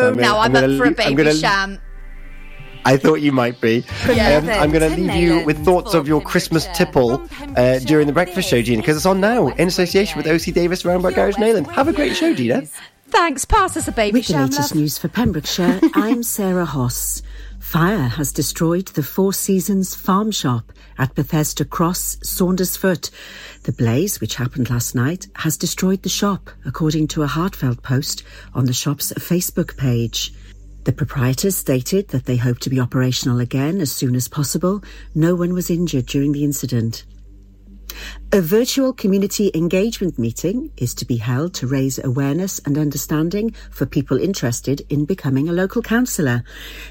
so no, I'm, I'm up for a baby gonna, sham. I thought you might be. Yeah. Um, I'm going to leave you with thoughts of your Christmas tipple uh, during the breakfast show, Gina, because it's on now in association with OC Davis Roundabout Garage Neyland. Have a great show, Gina. Thanks. Pass us a baby With the latest news for Pembrokeshire, I'm Sarah Hoss. Fire has destroyed the Four Seasons farm shop at Bethesda Cross, Saundersfoot. The blaze, which happened last night, has destroyed the shop, according to a heartfelt post on the shop's Facebook page. The proprietors stated that they hope to be operational again as soon as possible. No one was injured during the incident. A virtual community engagement meeting is to be held to raise awareness and understanding for people interested in becoming a local councillor.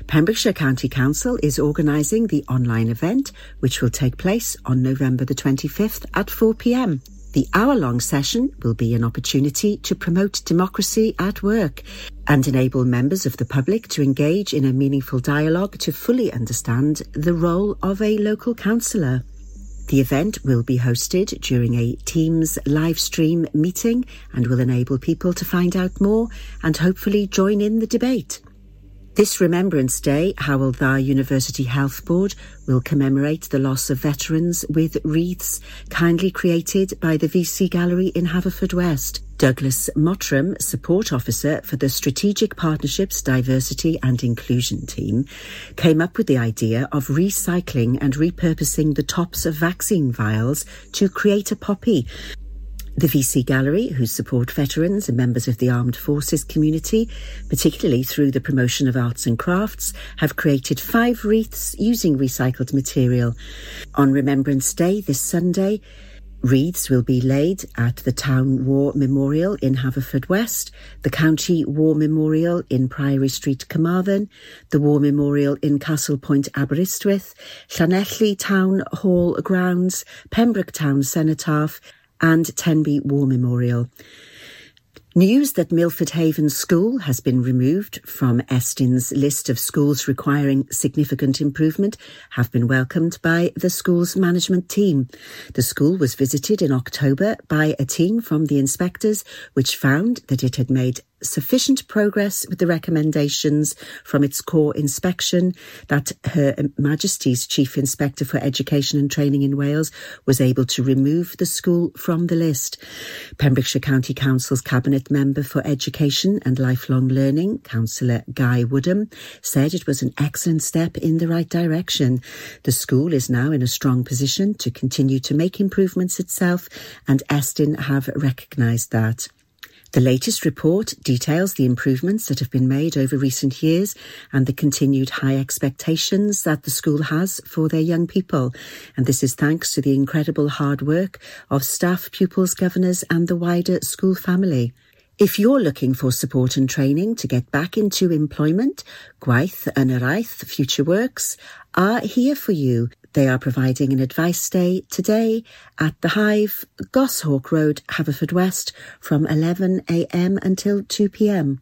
Pembrokeshire County Council is organising the online event, which will take place on November the 25th at 4pm. The hour long session will be an opportunity to promote democracy at work and enable members of the public to engage in a meaningful dialogue to fully understand the role of a local councillor. The event will be hosted during a Teams live stream meeting and will enable people to find out more and hopefully join in the debate. This Remembrance Day, Hywel Dda University Health Board will commemorate the loss of veterans with wreaths kindly created by the VC Gallery in Haverfordwest. Douglas Mottram, support officer for the Strategic Partnerships Diversity and Inclusion team, came up with the idea of recycling and repurposing the tops of vaccine vials to create a poppy. The VC Gallery, who support veterans and members of the armed forces community, particularly through the promotion of arts and crafts, have created five wreaths using recycled material. On Remembrance Day this Sunday, Wreaths will be laid at the Town War Memorial in Haverfordwest, the County War Memorial in Priory Street, Carmarthen, the War Memorial in Castle Point, Aberystwyth, Llanelli Town Hall Grounds, Pembroke Town Cenotaph, and Tenby War Memorial. News that Milford Haven School has been removed from Estyn's list of schools requiring significant improvement have been welcomed by the school's management team. The school was visited in October by a team from the inspectors, which found that it had made sufficient progress with the recommendations from its core inspection that Her Majesty's Chief Inspector for Education and Training in Wales was able to remove the school from the list. Pembrokeshire County Council's Cabinet Member for Education and Lifelong Learning, Councillor Guy Woodham, said it was an excellent step in the right direction. The school is now in a strong position to continue to make improvements itself and Estyn have recognised that. The latest report details the improvements that have been made over recent years and the continued high expectations that the school has for their young people. And this is thanks to the incredible hard work of staff, pupils, governors and the wider school family. If you're looking for support and training to get back into employment, Gwaith and Araith Future Works are here for you they are providing an advice day today at the Hive, Goshawk Road, Haverfordwest from 11am until 2pm.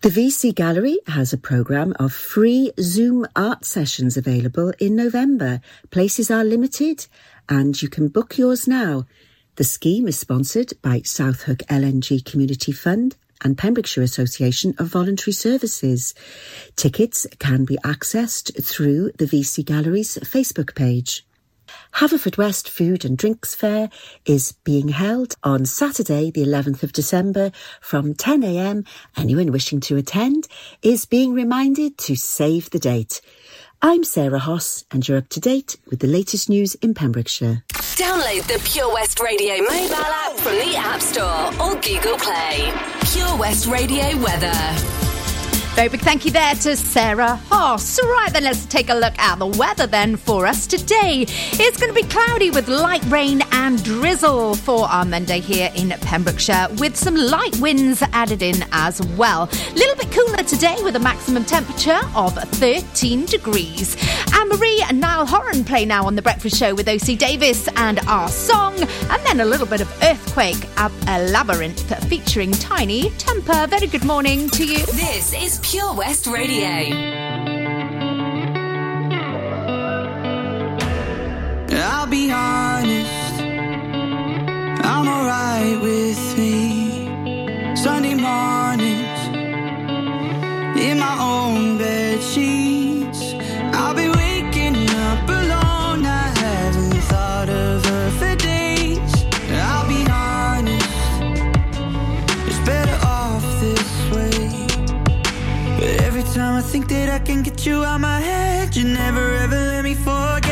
The VC Gallery has a programme of free Zoom art sessions available in November. Places are limited and you can book yours now. The scheme is sponsored by South Hook LNG Community Fund and Pembrokeshire Association of Voluntary Services. Tickets can be accessed through the VC Gallery's Facebook page. Haverfordwest Food and Drinks Fair is being held on Saturday, the 11th of December from 10am. Anyone wishing to attend is being reminded to save the date. I'm Sarah Hoss, and you're up to date with the latest news in Pembrokeshire. Download the Pure West Radio mobile app from the App Store or Google Play. Pure West Radio weather. Very big thank you there to Sarah Hoss. Right then, let's take a look at the weather then for us today. It's going to be cloudy with light rain and drizzle for our Monday here in Pembrokeshire, with some light winds added in as well. A little bit cooler today with a maximum temperature of 13 degrees. Anne Marie and Niall Horan play now on the Breakfast Show with OC Davis and our song, and then a little bit of Earthquake, a Labrinth featuring Tinie Tempah. Very good morning to you. This is Pure West Radio. I'll be honest, I'm alright with me. Sunday mornings in my own bed. I can get you out my head. You never ever let me forget.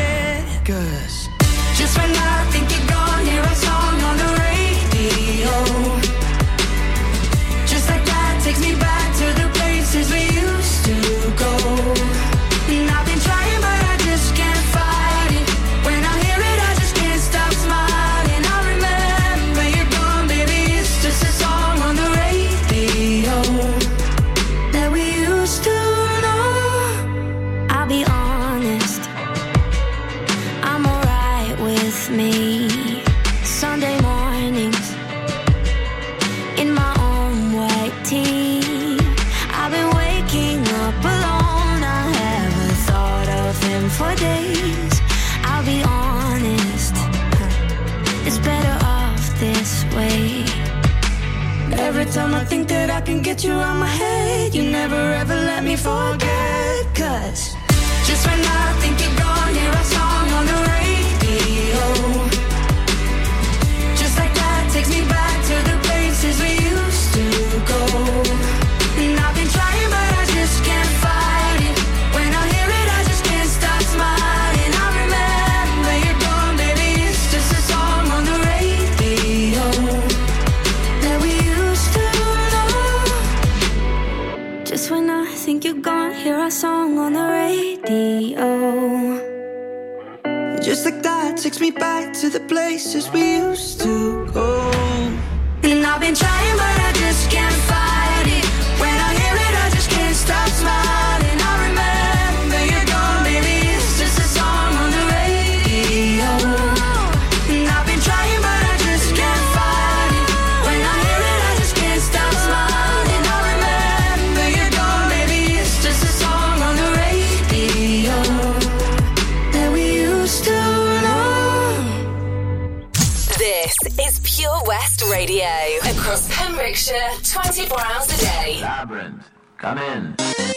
Come in.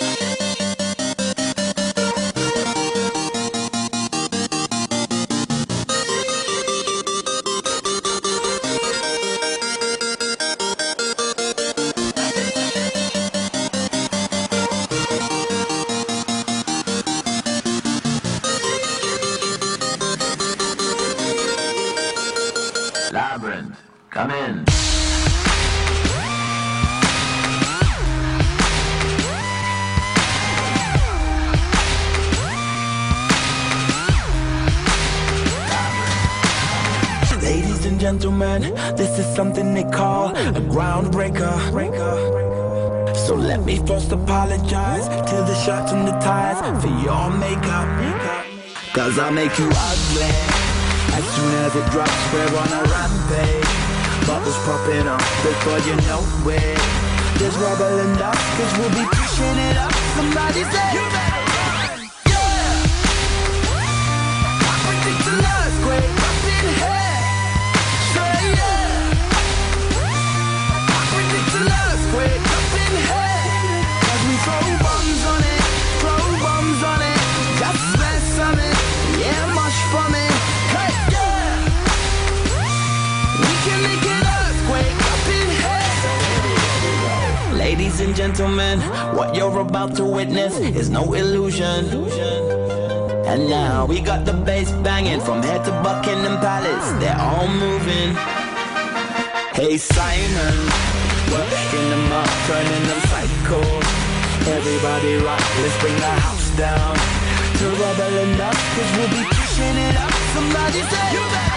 I make you ugly. As soon as it drops, we're on a rampage. Bubbles popping up before you know it. There's rubble and dust, cause we'll be pushing it up. Somebody say, you better Ladies and gentlemen, what you're about to witness is no illusion. And now we got the bass banging from head to Buckingham Palace. They're all moving. Hey Simon, working them up, turning them psycho. Everybody rock, let's bring the house down. To rubble enough, cause we'll be pushing it up. Somebody say, you better.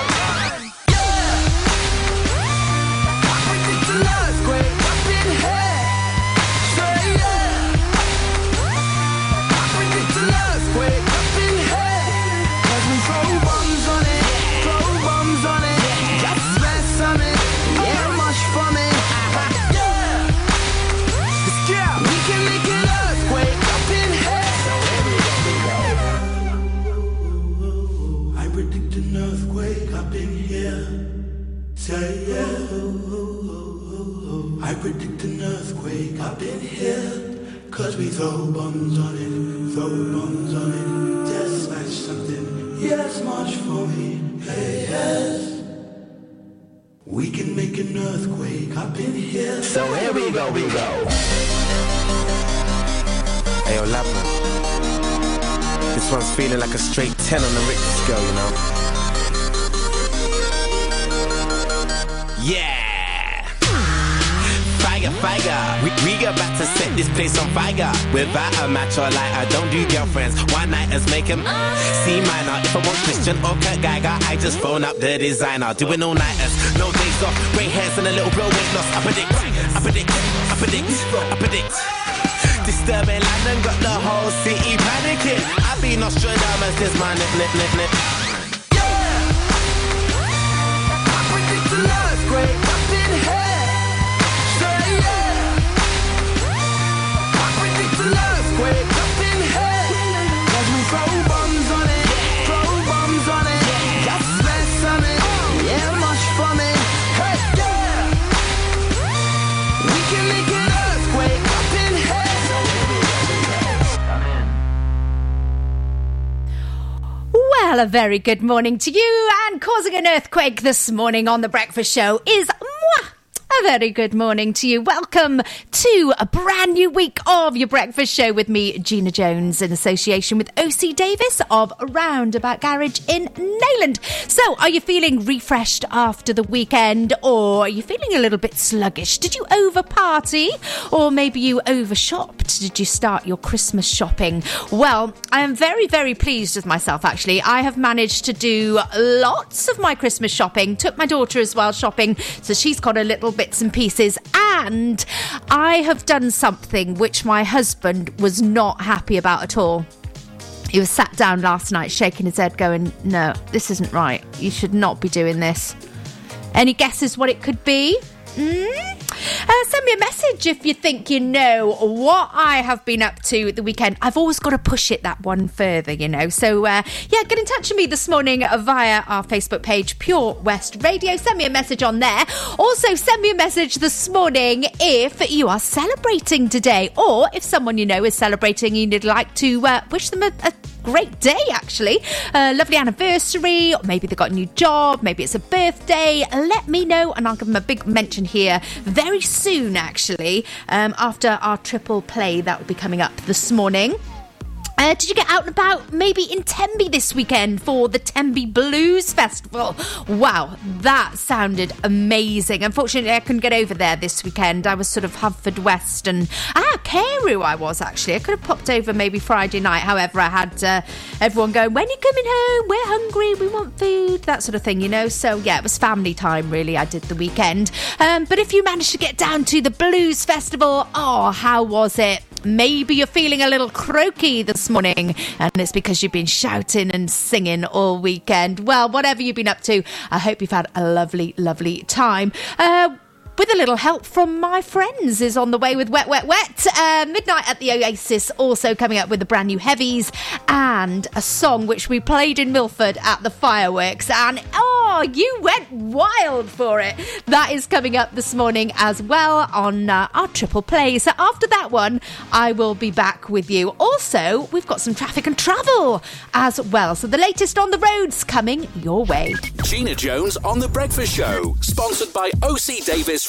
The designer. Doing all nighters, no days off. Grey hairs and a little bit weight loss. I predict, I predict, I predict, I predict. Disturbing London got the whole city panicking. I be Nostradamus, this my nip, nip, nip, nip. Well, a very good morning to you, and causing an earthquake this morning on The Breakfast Show is moi. A very good morning to you. Welcome to a brand new week of your breakfast show with me, Gina Jones, in association with OC Davis of Roundabout Garage in Neyland. So, are you feeling refreshed after the weekend, or are you feeling a little bit sluggish? Did you over party, or maybe you overshopped? Did you start your Christmas shopping? Well, I am very, very pleased with myself actually. I have managed to do lots of my Christmas shopping. Took my daughter as well shopping, so she's got a little bits and pieces. And I have done something which my husband was not happy about at all. He was sat down last night shaking his head, going, No, this isn't right. You should not be doing this. Any guesses what it could be? Mm? Uh, send me a message if you think you know what I have been up to the weekend. I've always got to push it that one further, you know. So, uh, yeah, get in touch with me this morning via our Facebook page, Pure West Radio. Send me a message on there. Also, send me a message this morning if you are celebrating today or if someone you know is celebrating and you'd like to uh, wish them a, a great day actually. A lovely anniversary maybe they got a new job maybe it's a birthday. Let me know and i'll give them a big mention here very soon actually um, after our triple play that will be coming up this morning uh, did you get out and about maybe in Tenby this weekend for the Tenby Blues Festival? Wow, that sounded amazing. Unfortunately, I couldn't get over there this weekend. I was sort of Haverfordwest and ah, Carew I was actually. I could have popped over maybe Friday night. However, I had uh, everyone going, when are you coming home? We're hungry, we want food, that sort of thing, you know? So yeah, it was family time really. I did the weekend. Um, but if you managed to get down to the Blues Festival, oh, how was it? Maybe you're feeling a little croaky this morning, and it's because you've been shouting and singing all weekend. Well, whatever you've been up to, I hope you've had a lovely, lovely time. Uh, with a little help from my friends is on the way with Wet Wet Wet. Uh, Midnight at the Oasis also coming up with the brand new heavies and a song which we played in Milford at the fireworks. And oh, you went wild for it. That is coming up this morning as well on uh, our triple play. So after that one, I will be back with you. Also, we've got some traffic and travel as well. So the latest on the roads coming your way. Gina Jones on The Breakfast Show, sponsored by OC Davis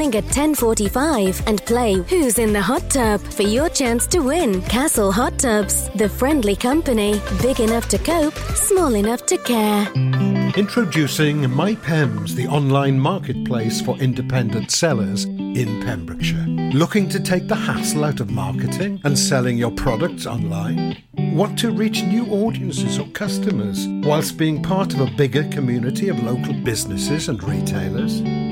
ring at 10:45 and play Who's in the Hot Tub for your chance to win Castle Hot Tubs, the friendly company, big enough to cope, small enough to care. Introducing MyPems, the online marketplace for independent sellers in Pembrokeshire. Looking to take the hassle out of marketing and selling your products online? Want to reach new audiences or customers whilst being part of a bigger community of local businesses and retailers?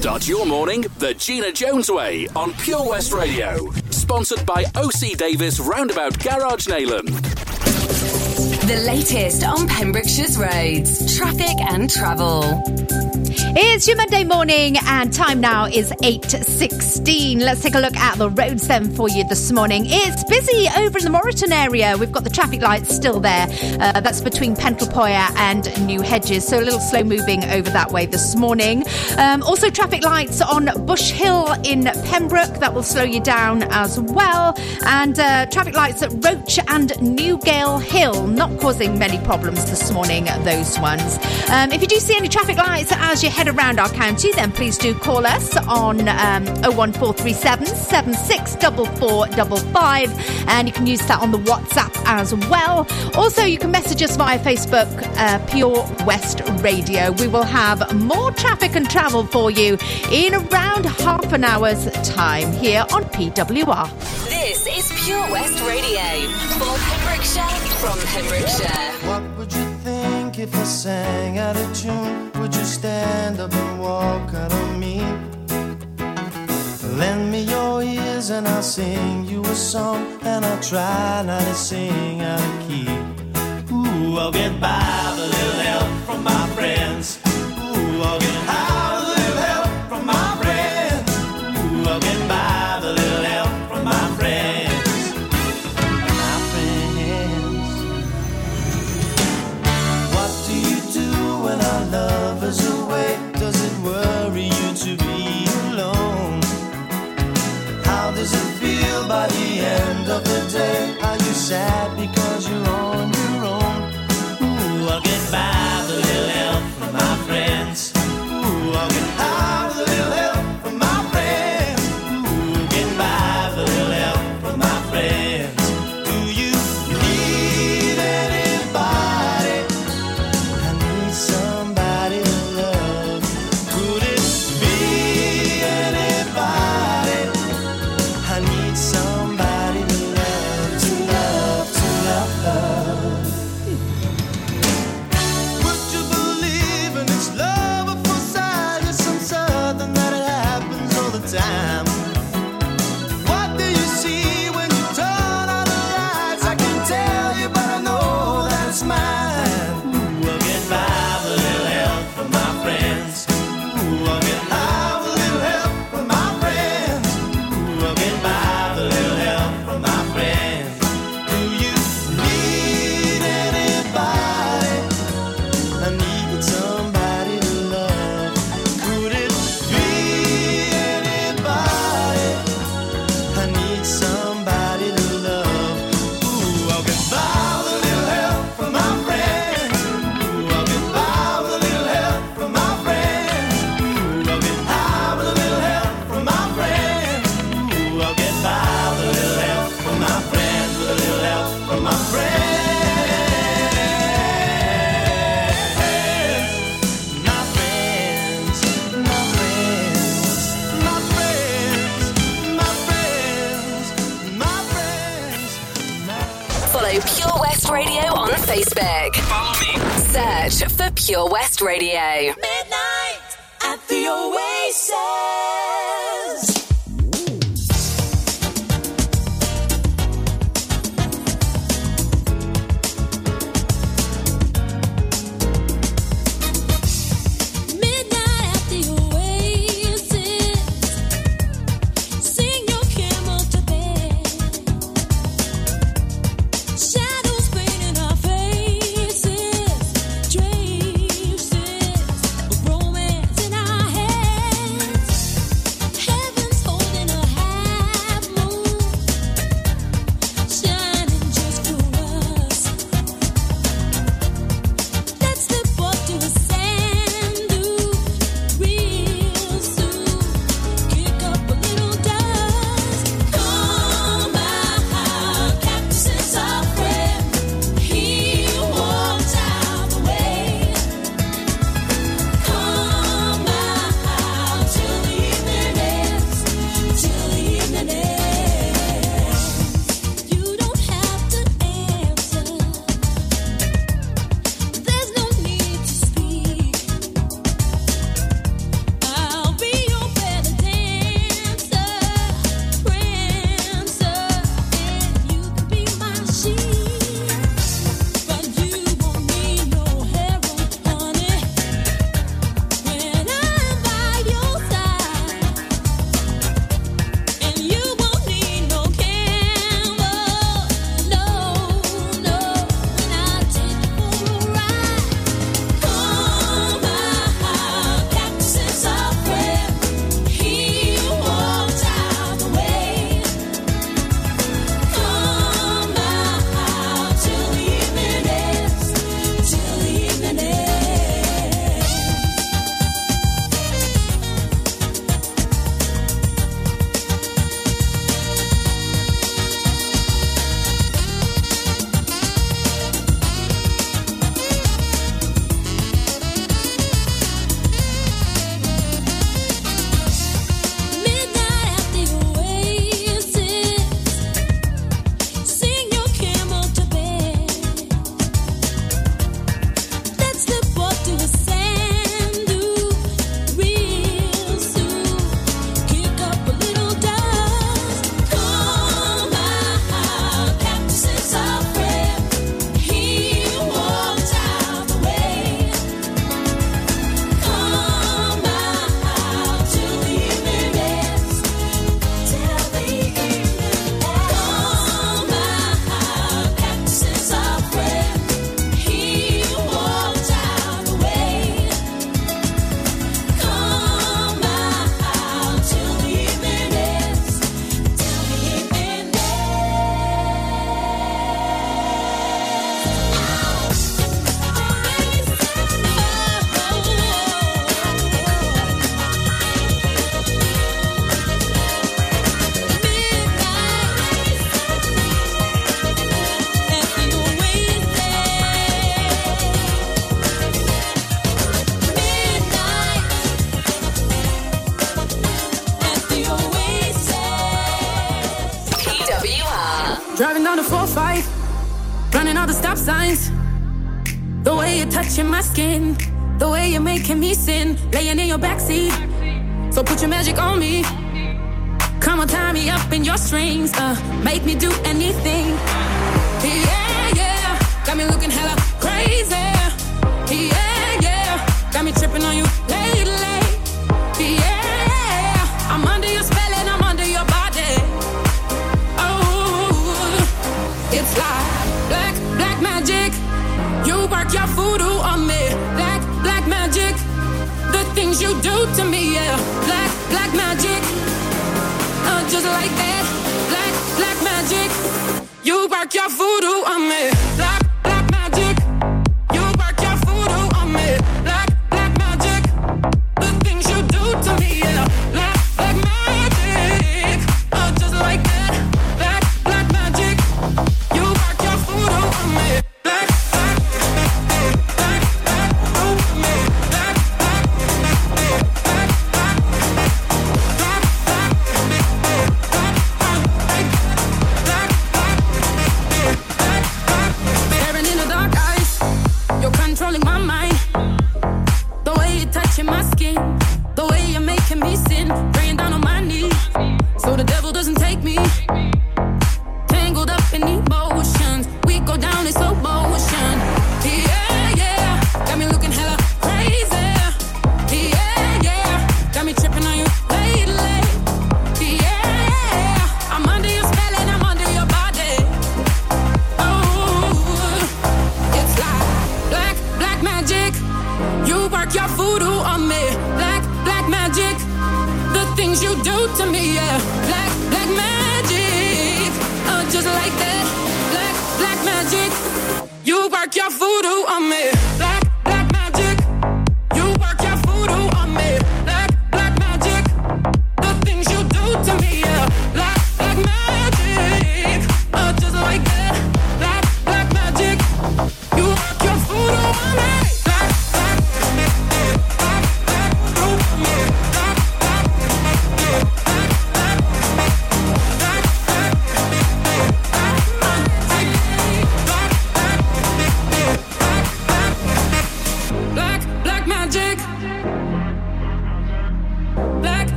Start your morning the Gina Jones way on Pure West Radio. Sponsored by OC Davis Roundabout Garage Neyland. The latest on Pembrokeshire's roads, traffic and travel. It's your Monday morning, and time now is 8.16. Let's take a look at the roads then for you this morning. It's busy over in the Moreton area. We've got the traffic lights still there. Uh, that's between Pentlepoir and New Hedges, so a little slow moving over that way this morning. Um, also, traffic lights on Bush Hill in Pembroke. That will slow you down as well. And uh, traffic lights at Roch and Newgale Hill. Not causing many problems this morning, those ones. Um, if you do see any traffic lights as you head around our county, then please do call us on um, 01437 764455 and you can use that on the WhatsApp as well. Also, you can message us via Facebook, uh, Pure West Radio. We will have more traffic and travel for you in around half an hour's time here on PWR. This is Pure West Radio for Pembrokeshire from Pembrokeshire. What would you think if I sang out of tune? Would you stand up and walk out on me? Lend me your ears and I'll sing you a song, and I'll try not to sing out of key. Ooh, I'll get by with a little help from my friends. Ooh, I'll get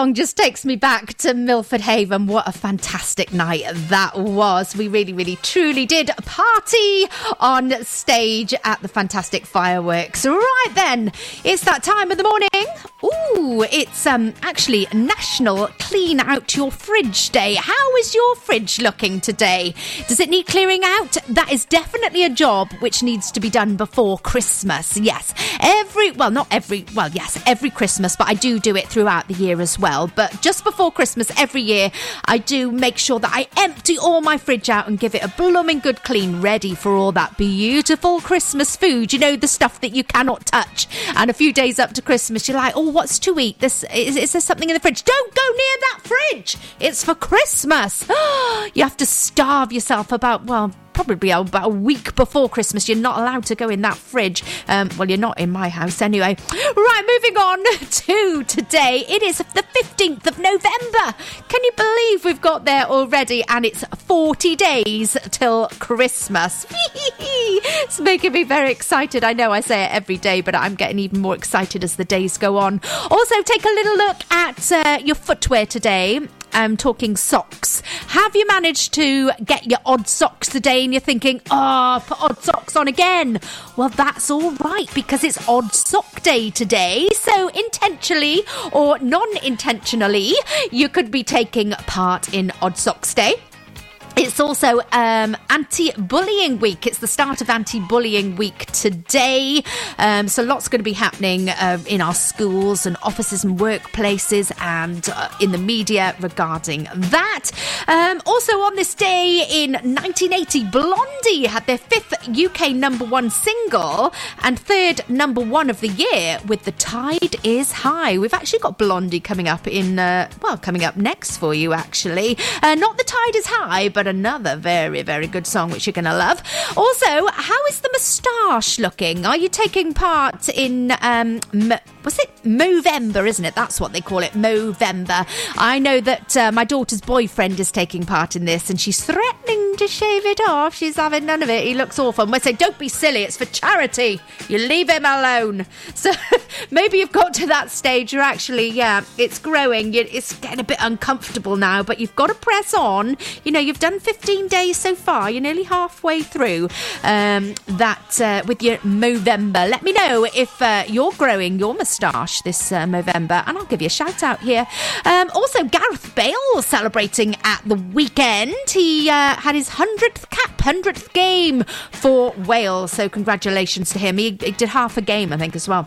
song just takes me back to Milford Haven. What a fantastic night that was. We really, really, truly did party on stage at the fantastic fireworks. Right then, it's that time of the morning. Ooh, it's um actually National Clean Out Your Fridge Day. How is your fridge looking today? Does it need clearing out? That is definitely a job which needs to be done before Christmas. Yes. Every well, not every well, yes, every Christmas, but I do do it throughout the year as well. But just before Christmas every year, I do make sure that I empty all my fridge out and give it a blooming good clean, ready for all that beautiful Christmas food. You know, the stuff that you cannot touch. And a few days up to Christmas, you're like, oh, what's to eat? This is, is there something in the fridge? Don't go near that fridge. It's for Christmas. you have to starve yourself about well probably about a week before Christmas. You're not allowed to go in that fridge. Um, well, you're not in my house anyway. Right, moving on to today. It is the 15th of November. Can you believe we've got there already? And it's 40 days till Christmas. it's making me very excited. I know I say it every day, but I'm getting even more excited as the days go on. Also, take a little look at uh, your footwear today. I'm talking socks. Have you managed to get your odd socks today and you're thinking, oh, put odd socks on again? Well, that's all right because it's odd sock day today. So, intentionally or non intentionally, you could be taking part in Odd Socks Day. It's also um, anti bullying week. It's the start of anti bullying week today. Um, so, lots going to be happening uh, in our schools and offices and workplaces and uh, in the media regarding that. Um, also, on this day in 1980, Blondie had their fifth UK number one single and third number one of the year with The Tide is High. We've actually got Blondie coming up in, uh, well, coming up next for you, actually. Uh, not The Tide is High, but another very, very good song which you're going to love. Also, how is the moustache looking? Are you taking part in, um, M- was it Movember, isn't it? That's what they call it, Movember. I know that uh, my daughter's boyfriend is taking part in this and she's threatening to shave it off. She's having none of it. He looks awful. And we say, don't be silly, it's for charity. You leave him alone. So maybe you've got to that stage. You're actually, yeah, it's growing. It's getting a bit uncomfortable now, but you've got to press on. You know, you've done 15 days so far. You're nearly halfway through um, that uh, with your Movember. Let me know if uh, you're growing your moustache this uh, Movember, and I'll give you a shout out here. Um, also, Gareth Bale celebrating at the weekend. He uh, had his 100th cap, 100th game for Wales. So, congratulations to him. He, he did half a game, I think, as well.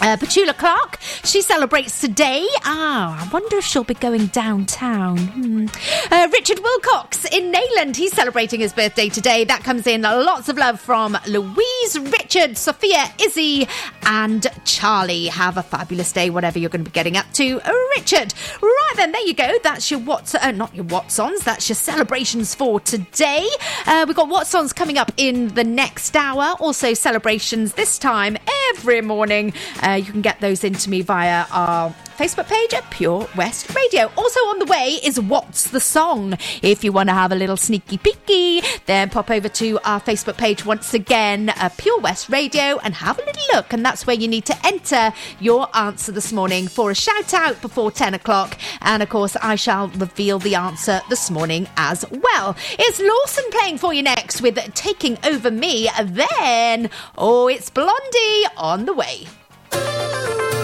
Uh, Petula Clark, she celebrates today. Ah, I wonder if she'll be going downtown. Hmm. Uh, Richard Wilcox in Neyland, he's celebrating his birthday today. That comes in lots of love from Louise, Richard, Sophia, Izzy, and Charlie. Have a fabulous day, whatever you're going to be getting up to. Uh, Richard, right then, there you go. That's your what's, uh, not your what's-ons, that's your celebrations for today. Uh, we've got what's-ons coming up in the next hour. Also, celebrations this time every morning. Uh, you can get those into me via our Facebook page at Pure West Radio. Also on the way is What's the Song? If you want to have a little sneaky peeky, then pop over to our Facebook page once again, uh, Pure West Radio, and have a little look. And that's where you need to enter your answer this morning for a shout out before 10 o'clock. And of course, I shall reveal the answer this morning as well. It's Lawson playing for you next with Taking Over Me. Then, oh, it's Blondie on the way. Oh.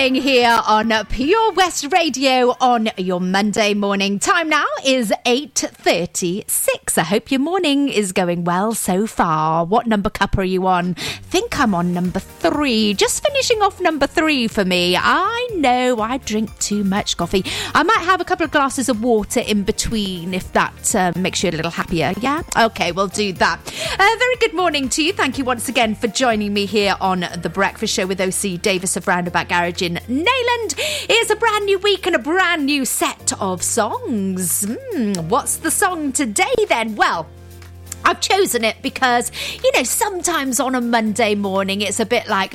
Here on Pure West Radio on your Monday morning. Time now is 8.36. I hope your morning is going well so far. What number cup are you on? think I'm on number three. Just finishing off number three for me. I know I drink too much coffee. I might have a couple of glasses of water in between if that uh, makes you a little happier. Yeah? Okay, we'll do that. Uh, very good morning to you. Thank you once again for joining me here on The Breakfast Show with OC Davis of Roundabout Garage in Neyland. It's a brand new week and a brand new set of songs. Hmm, what's the song today then? Well, I've chosen it because, you know, sometimes on a Monday morning it's a bit like,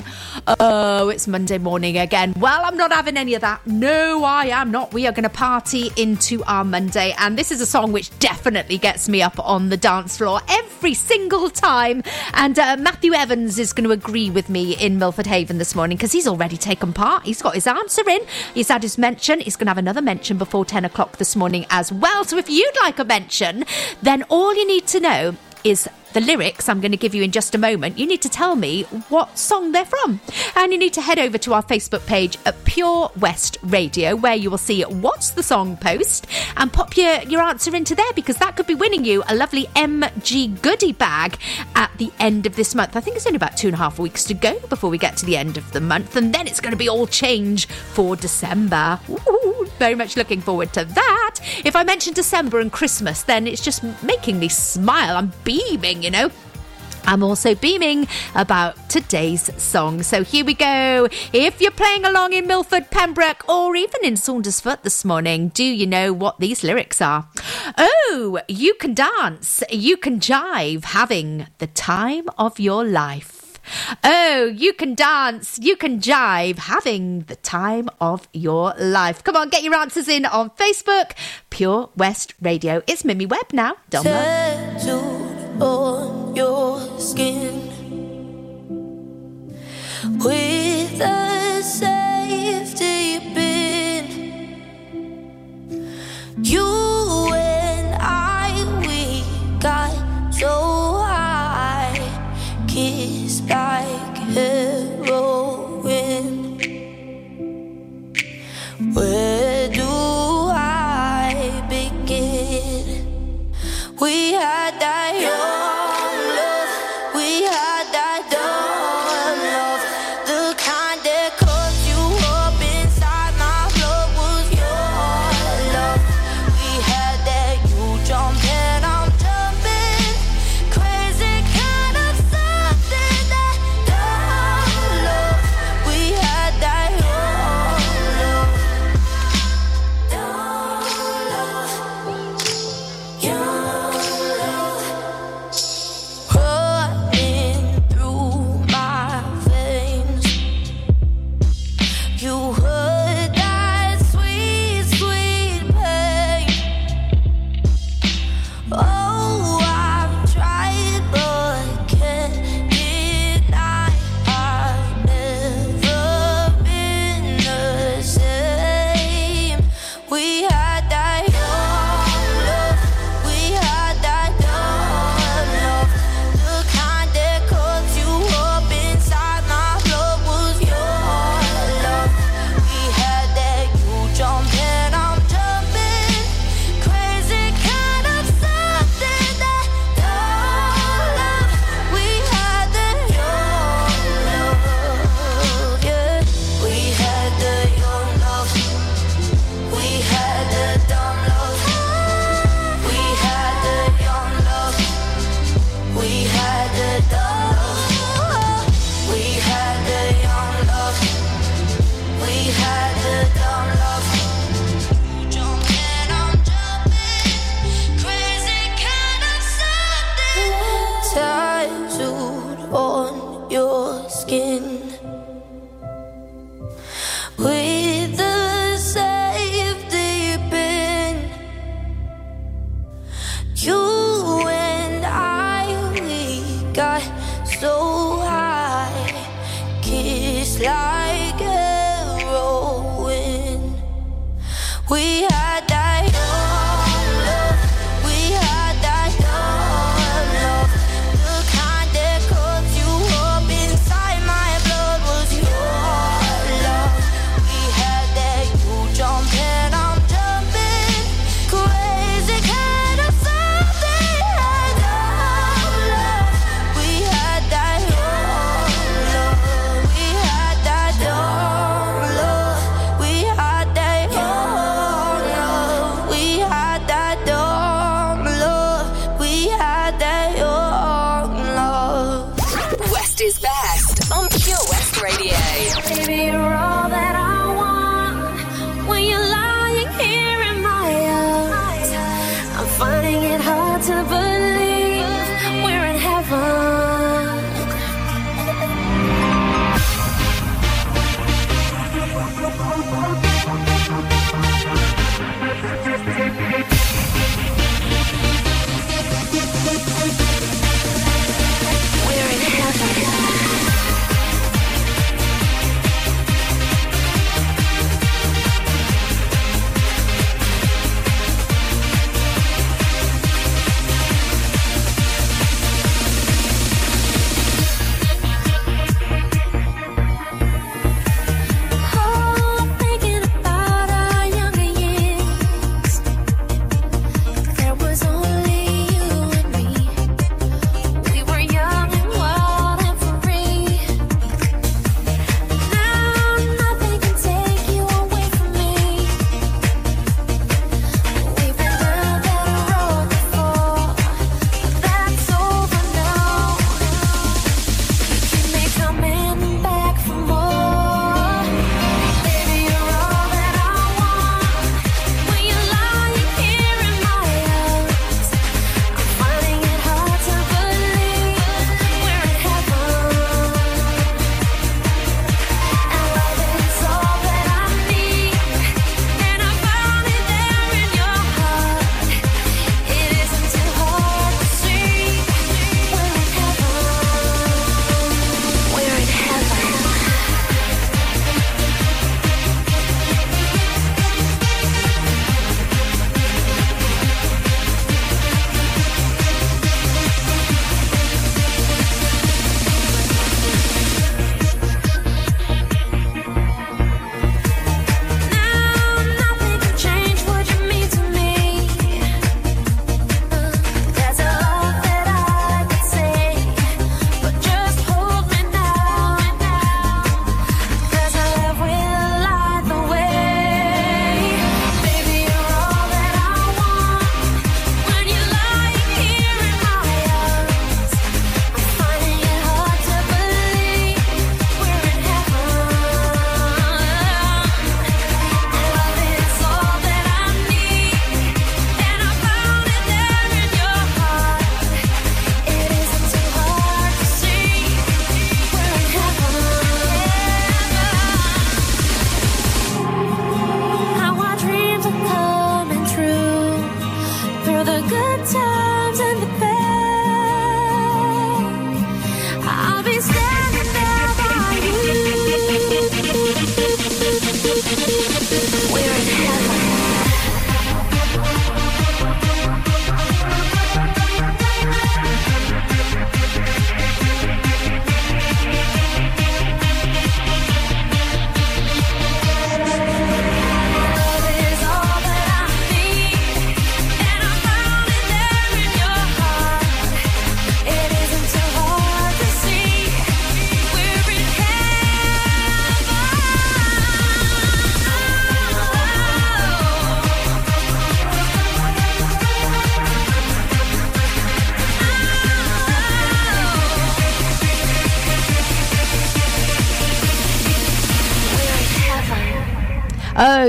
oh, it's Monday morning again. Well, I'm not having any of that. No, I am not. We are going to party into our Monday. And this is a song which definitely gets me up on the dance floor every single time. And uh, Matthew Evans is going to agree with me in Milford Haven this morning because he's already taken part. He's got his answer in. He's had his mention. He's going to have another mention before 10 o'clock this morning as well. So if you'd like a mention, then all you need to know is the lyrics I'm going to give you in just a moment. You need to tell me what song they're from. And you need to head over to our Facebook page at Pure West Radio, where you will see What's the Song post and pop your, your answer into there because that could be winning you a lovely MG goodie bag at the end of this month. I think it's only about two and a half weeks to go before we get to the end of the month, and then it's going to be all change for December. Ooh, very much looking forward to that. If I mention December and Christmas, then it's just making me smile. I'm beaming, you know. I'm also beaming about today's song. So here we go. If you're playing along in Milford, Pembroke, or even in Saundersfoot this morning, do you know what these lyrics are? Oh, you can dance, you can jive, having the time of your life. Oh, you can dance, you can jive, having the time of your life. Come on, get your answers in on Facebook, Pure West Radio. It's Mimi Webb now. Tattooed on your skin with a safety pin. You and I, we got so kissed like heroin. Where do I begin? We had that young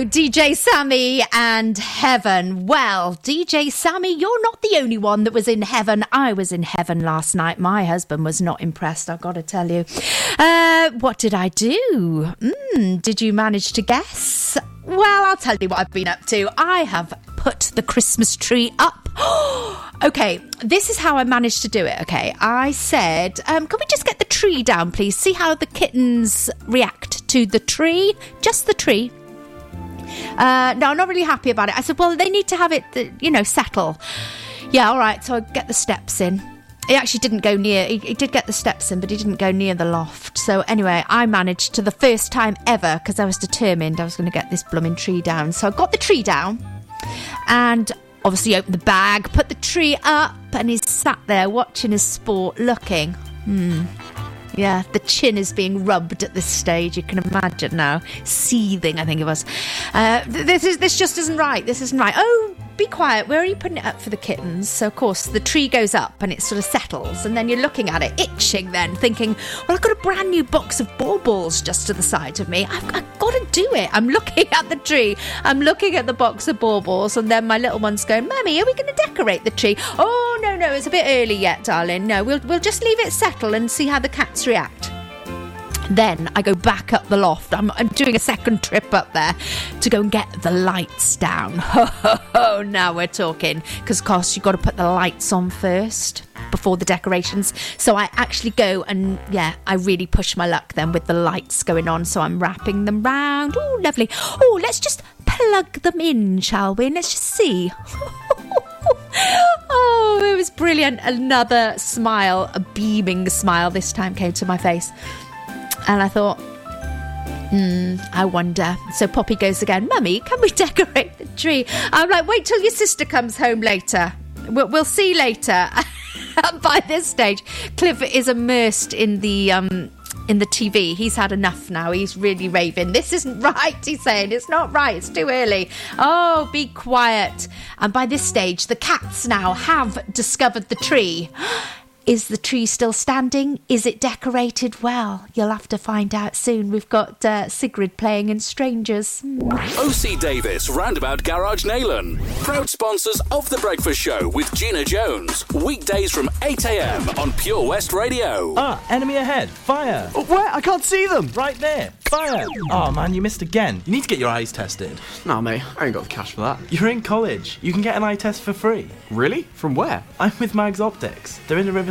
DJ Sammy and Heaven. Well, DJ Sammy, you're not the only one that was in heaven. I was in heaven last night. My husband was not impressed, I've got to tell you. Uh, what did I do? Mm, did you manage to guess? Well, I'll tell you what I've been up to. I have put the Christmas tree up. okay, this is how I managed to do it. Okay, I said, um, can we just get the tree down, please? See how the kittens react to the tree? Just the tree. Uh, no, I'm not really happy about it. I said, well, they need to have it, you know, settle. Yeah, all right. So I get the steps in. He actually didn't go near. He, he did get the steps in, but he didn't go near the loft. So anyway, I managed to the first time ever because I was determined I was going to get this blooming tree down. So I got the tree down, and obviously opened the bag, put the tree up, and he sat there watching his sport, looking. Hmm. Yeah, the chin is being rubbed at this stage. You can imagine now, seething. I think it was. Uh, this is this just isn't right. This isn't right. Oh, be quiet. We're only putting it up for the kittens. So, of course, the tree goes up and it sort of settles. And then you're looking at it, itching, then thinking, well, I've got a brand new box of baubles just to the side of me. I've, I've got to do it. I'm looking at the tree. I'm looking at the box of baubles. And then my little one's going, Mummy, are we going to decorate the tree? Oh, no, it's a bit early yet, darling. No, we'll, we'll just leave it settle and see how the cats react. Then I go back up the loft. I'm, I'm doing a second trip up there to go and get the lights down. Ho, ho, ho, now we're talking. Because, of course, you've got to put the lights on first before the decorations. So I actually go and, yeah, I really push my luck then with the lights going on. So I'm wrapping them round. Oh, lovely. Oh, let's just plug them in, shall we? Let's just see. oh, it was brilliant. Another smile, a beaming smile this time came to my face. And I thought, hmm, I wonder. So Poppy goes again, Mummy, can we decorate the tree? I'm like, wait till your sister comes home later. We'll, we'll see later. By this stage, Cliff is immersed in the um, in the TV. He's had enough now. He's really raving. This isn't right. He's saying it's not right. It's too early. Oh, be quiet. And by this stage, the cats now have discovered the tree. Is the tree still standing? Is it decorated well? You'll have to find out soon. We've got uh, Sigrid playing in Strangers. OC Davis Roundabout Garage Neyland. Proud sponsors of The Breakfast Show with Gina Jones. Weekdays from 8am on Pure West Radio. Ah, enemy ahead. Fire. where? I can't see them. Right there. Fire. Oh, man, you missed again. You need to get your eyes tested. Nah, mate, I ain't got the cash for that. You're in college. You can get an eye test for free. Really? From where? I'm with Mags Optics. They're in the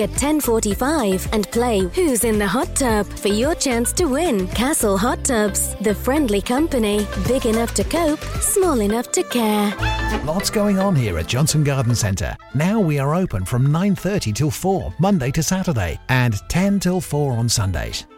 at 10:45 and play Who's in the Hot Tub for your chance to win. Castle Hot Tubs, the friendly company, big enough to cope, small enough to care. Lots going on here at Johnston Garden Centre. Now we are open from 9:30 till 4 Monday to Saturday and 10 till 4 on Sundays.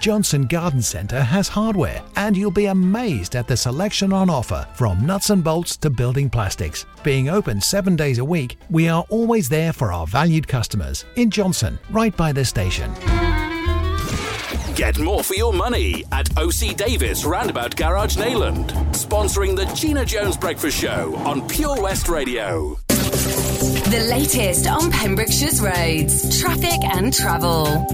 Johnston Garden Centre has hardware, and you'll be amazed at the selection on offer from nuts and bolts to building plastics. Being open seven days a week, we are always there for our valued customers in Johnston, right by the station. Get more for your money at OC Davis Roundabout Garage Neyland, Sponsoring the Gina Jones Breakfast Show on Pure West Radio. The latest on Pembrokeshire's roads, traffic and travel.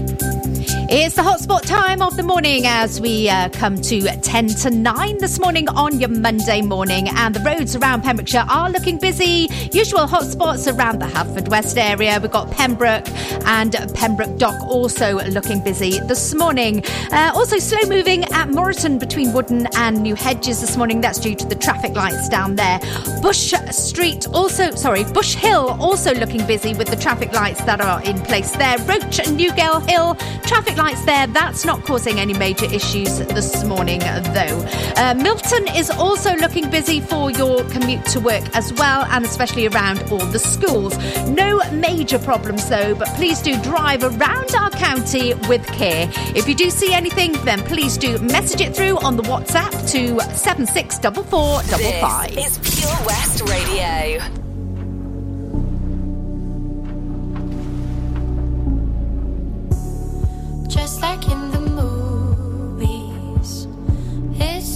It's the hotspot time of the morning as we uh, come to 10 to 9 this morning on your Monday morning. And the roads around Pembrokeshire are looking busy. Usual hotspots around the Haverfordwest area. We've got Pembroke and Pembroke Dock also looking busy this morning. Uh, also, slow moving at Moreton between Wooden and New Hedges this morning. That's due to the traffic lights down there. Bush Street also, sorry, Bush Hill also looking busy with the traffic lights that are in place there. Roch and Newgale Hill, traffic lights there. That's not causing any major issues this morning, though. Uh, Milton is also looking busy for your commute to work as well, and especially around all the schools. No major problems, though, but please do drive around our county with care. If you do see anything, then please do message it through on the WhatsApp to 764455. This is Pure West Radio. just like in the movies. It's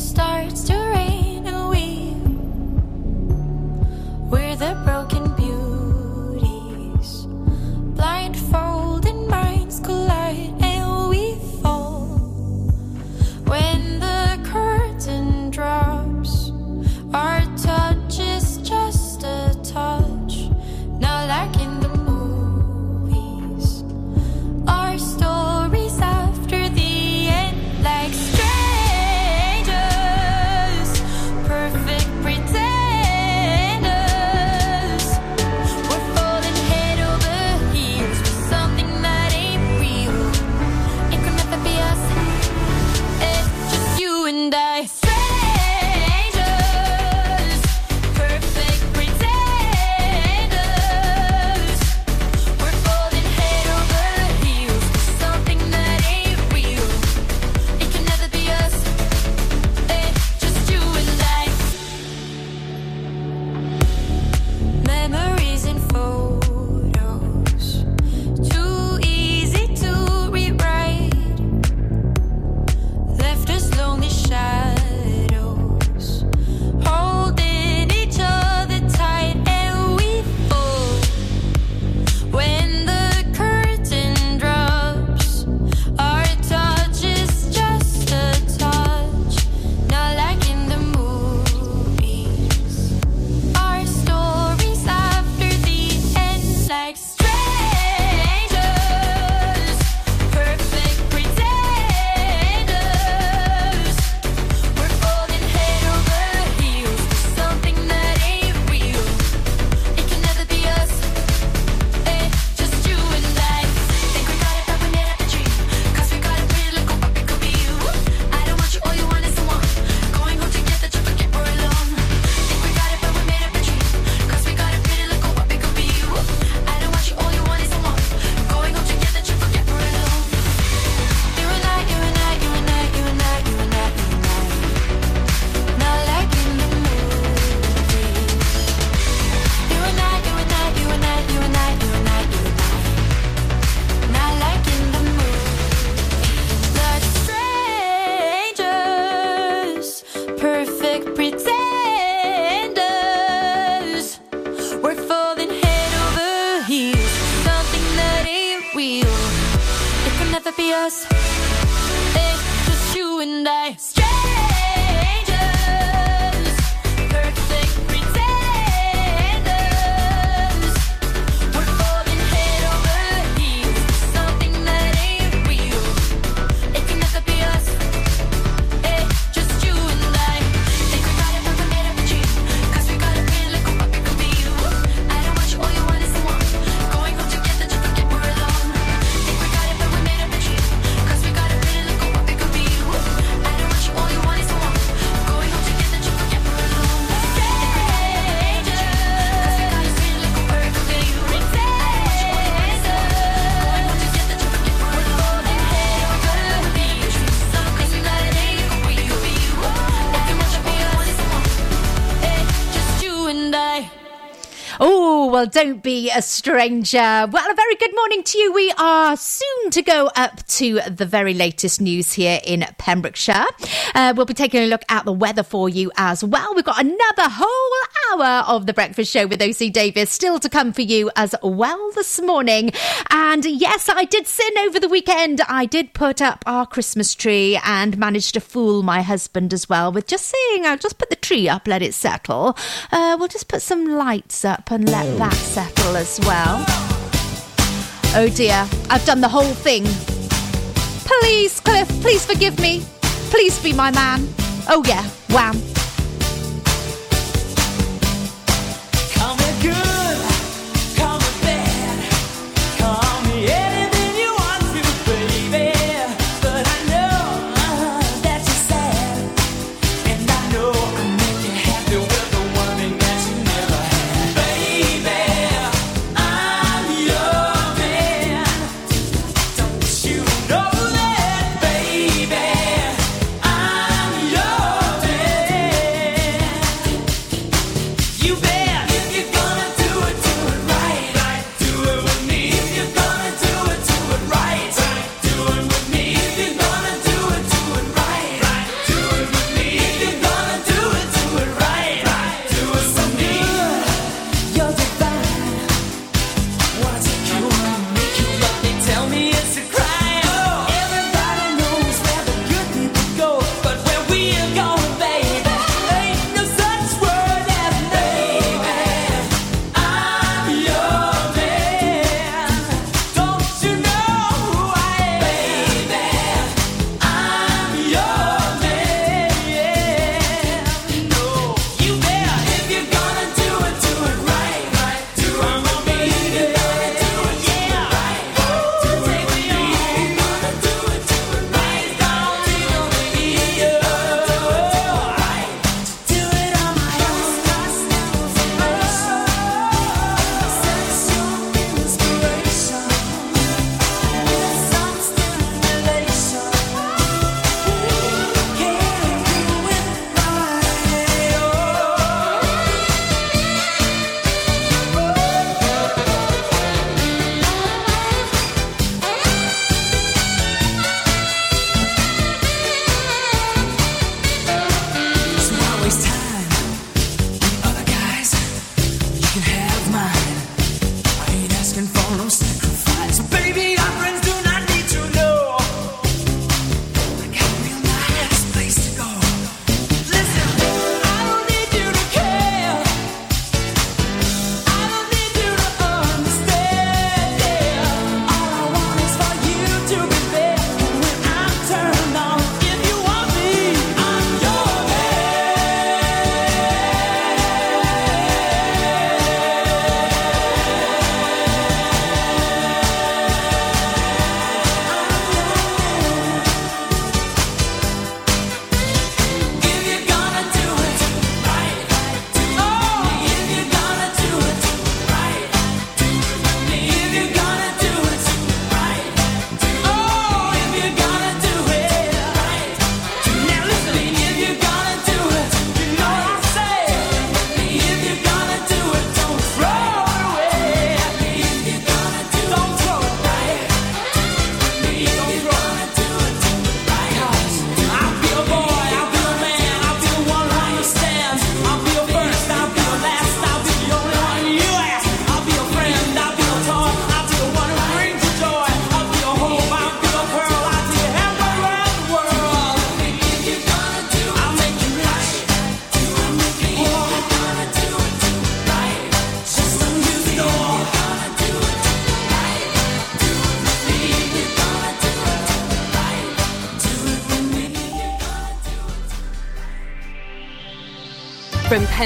just, it's just you and I. don't be a stranger. Well, a very good morning to you. We are soon to go up to the very latest news here in Pembrokeshire. Uh, we'll be taking a look at the weather for you as well. We've got another whole hour of The Breakfast Show with OC Davis still to come for you as well this morning. And yes, I did sin over the weekend. I did put up our Christmas tree and managed to fool my husband as well with just saying, I'll just put the tree up, let it settle. Uh, we'll just put some lights up and let oh. that settle as well. Oh dear, I've done the whole thing. Please, Cliff, please forgive me. Please be my man. Oh yeah, wham.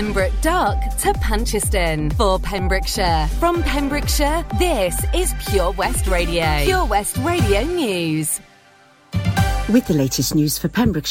Pembroke Dock to Puncheston. For Pembrokeshire. From Pembrokeshire, this is Pure West Radio. Pure West Radio News. With the latest news for Pembrokeshire.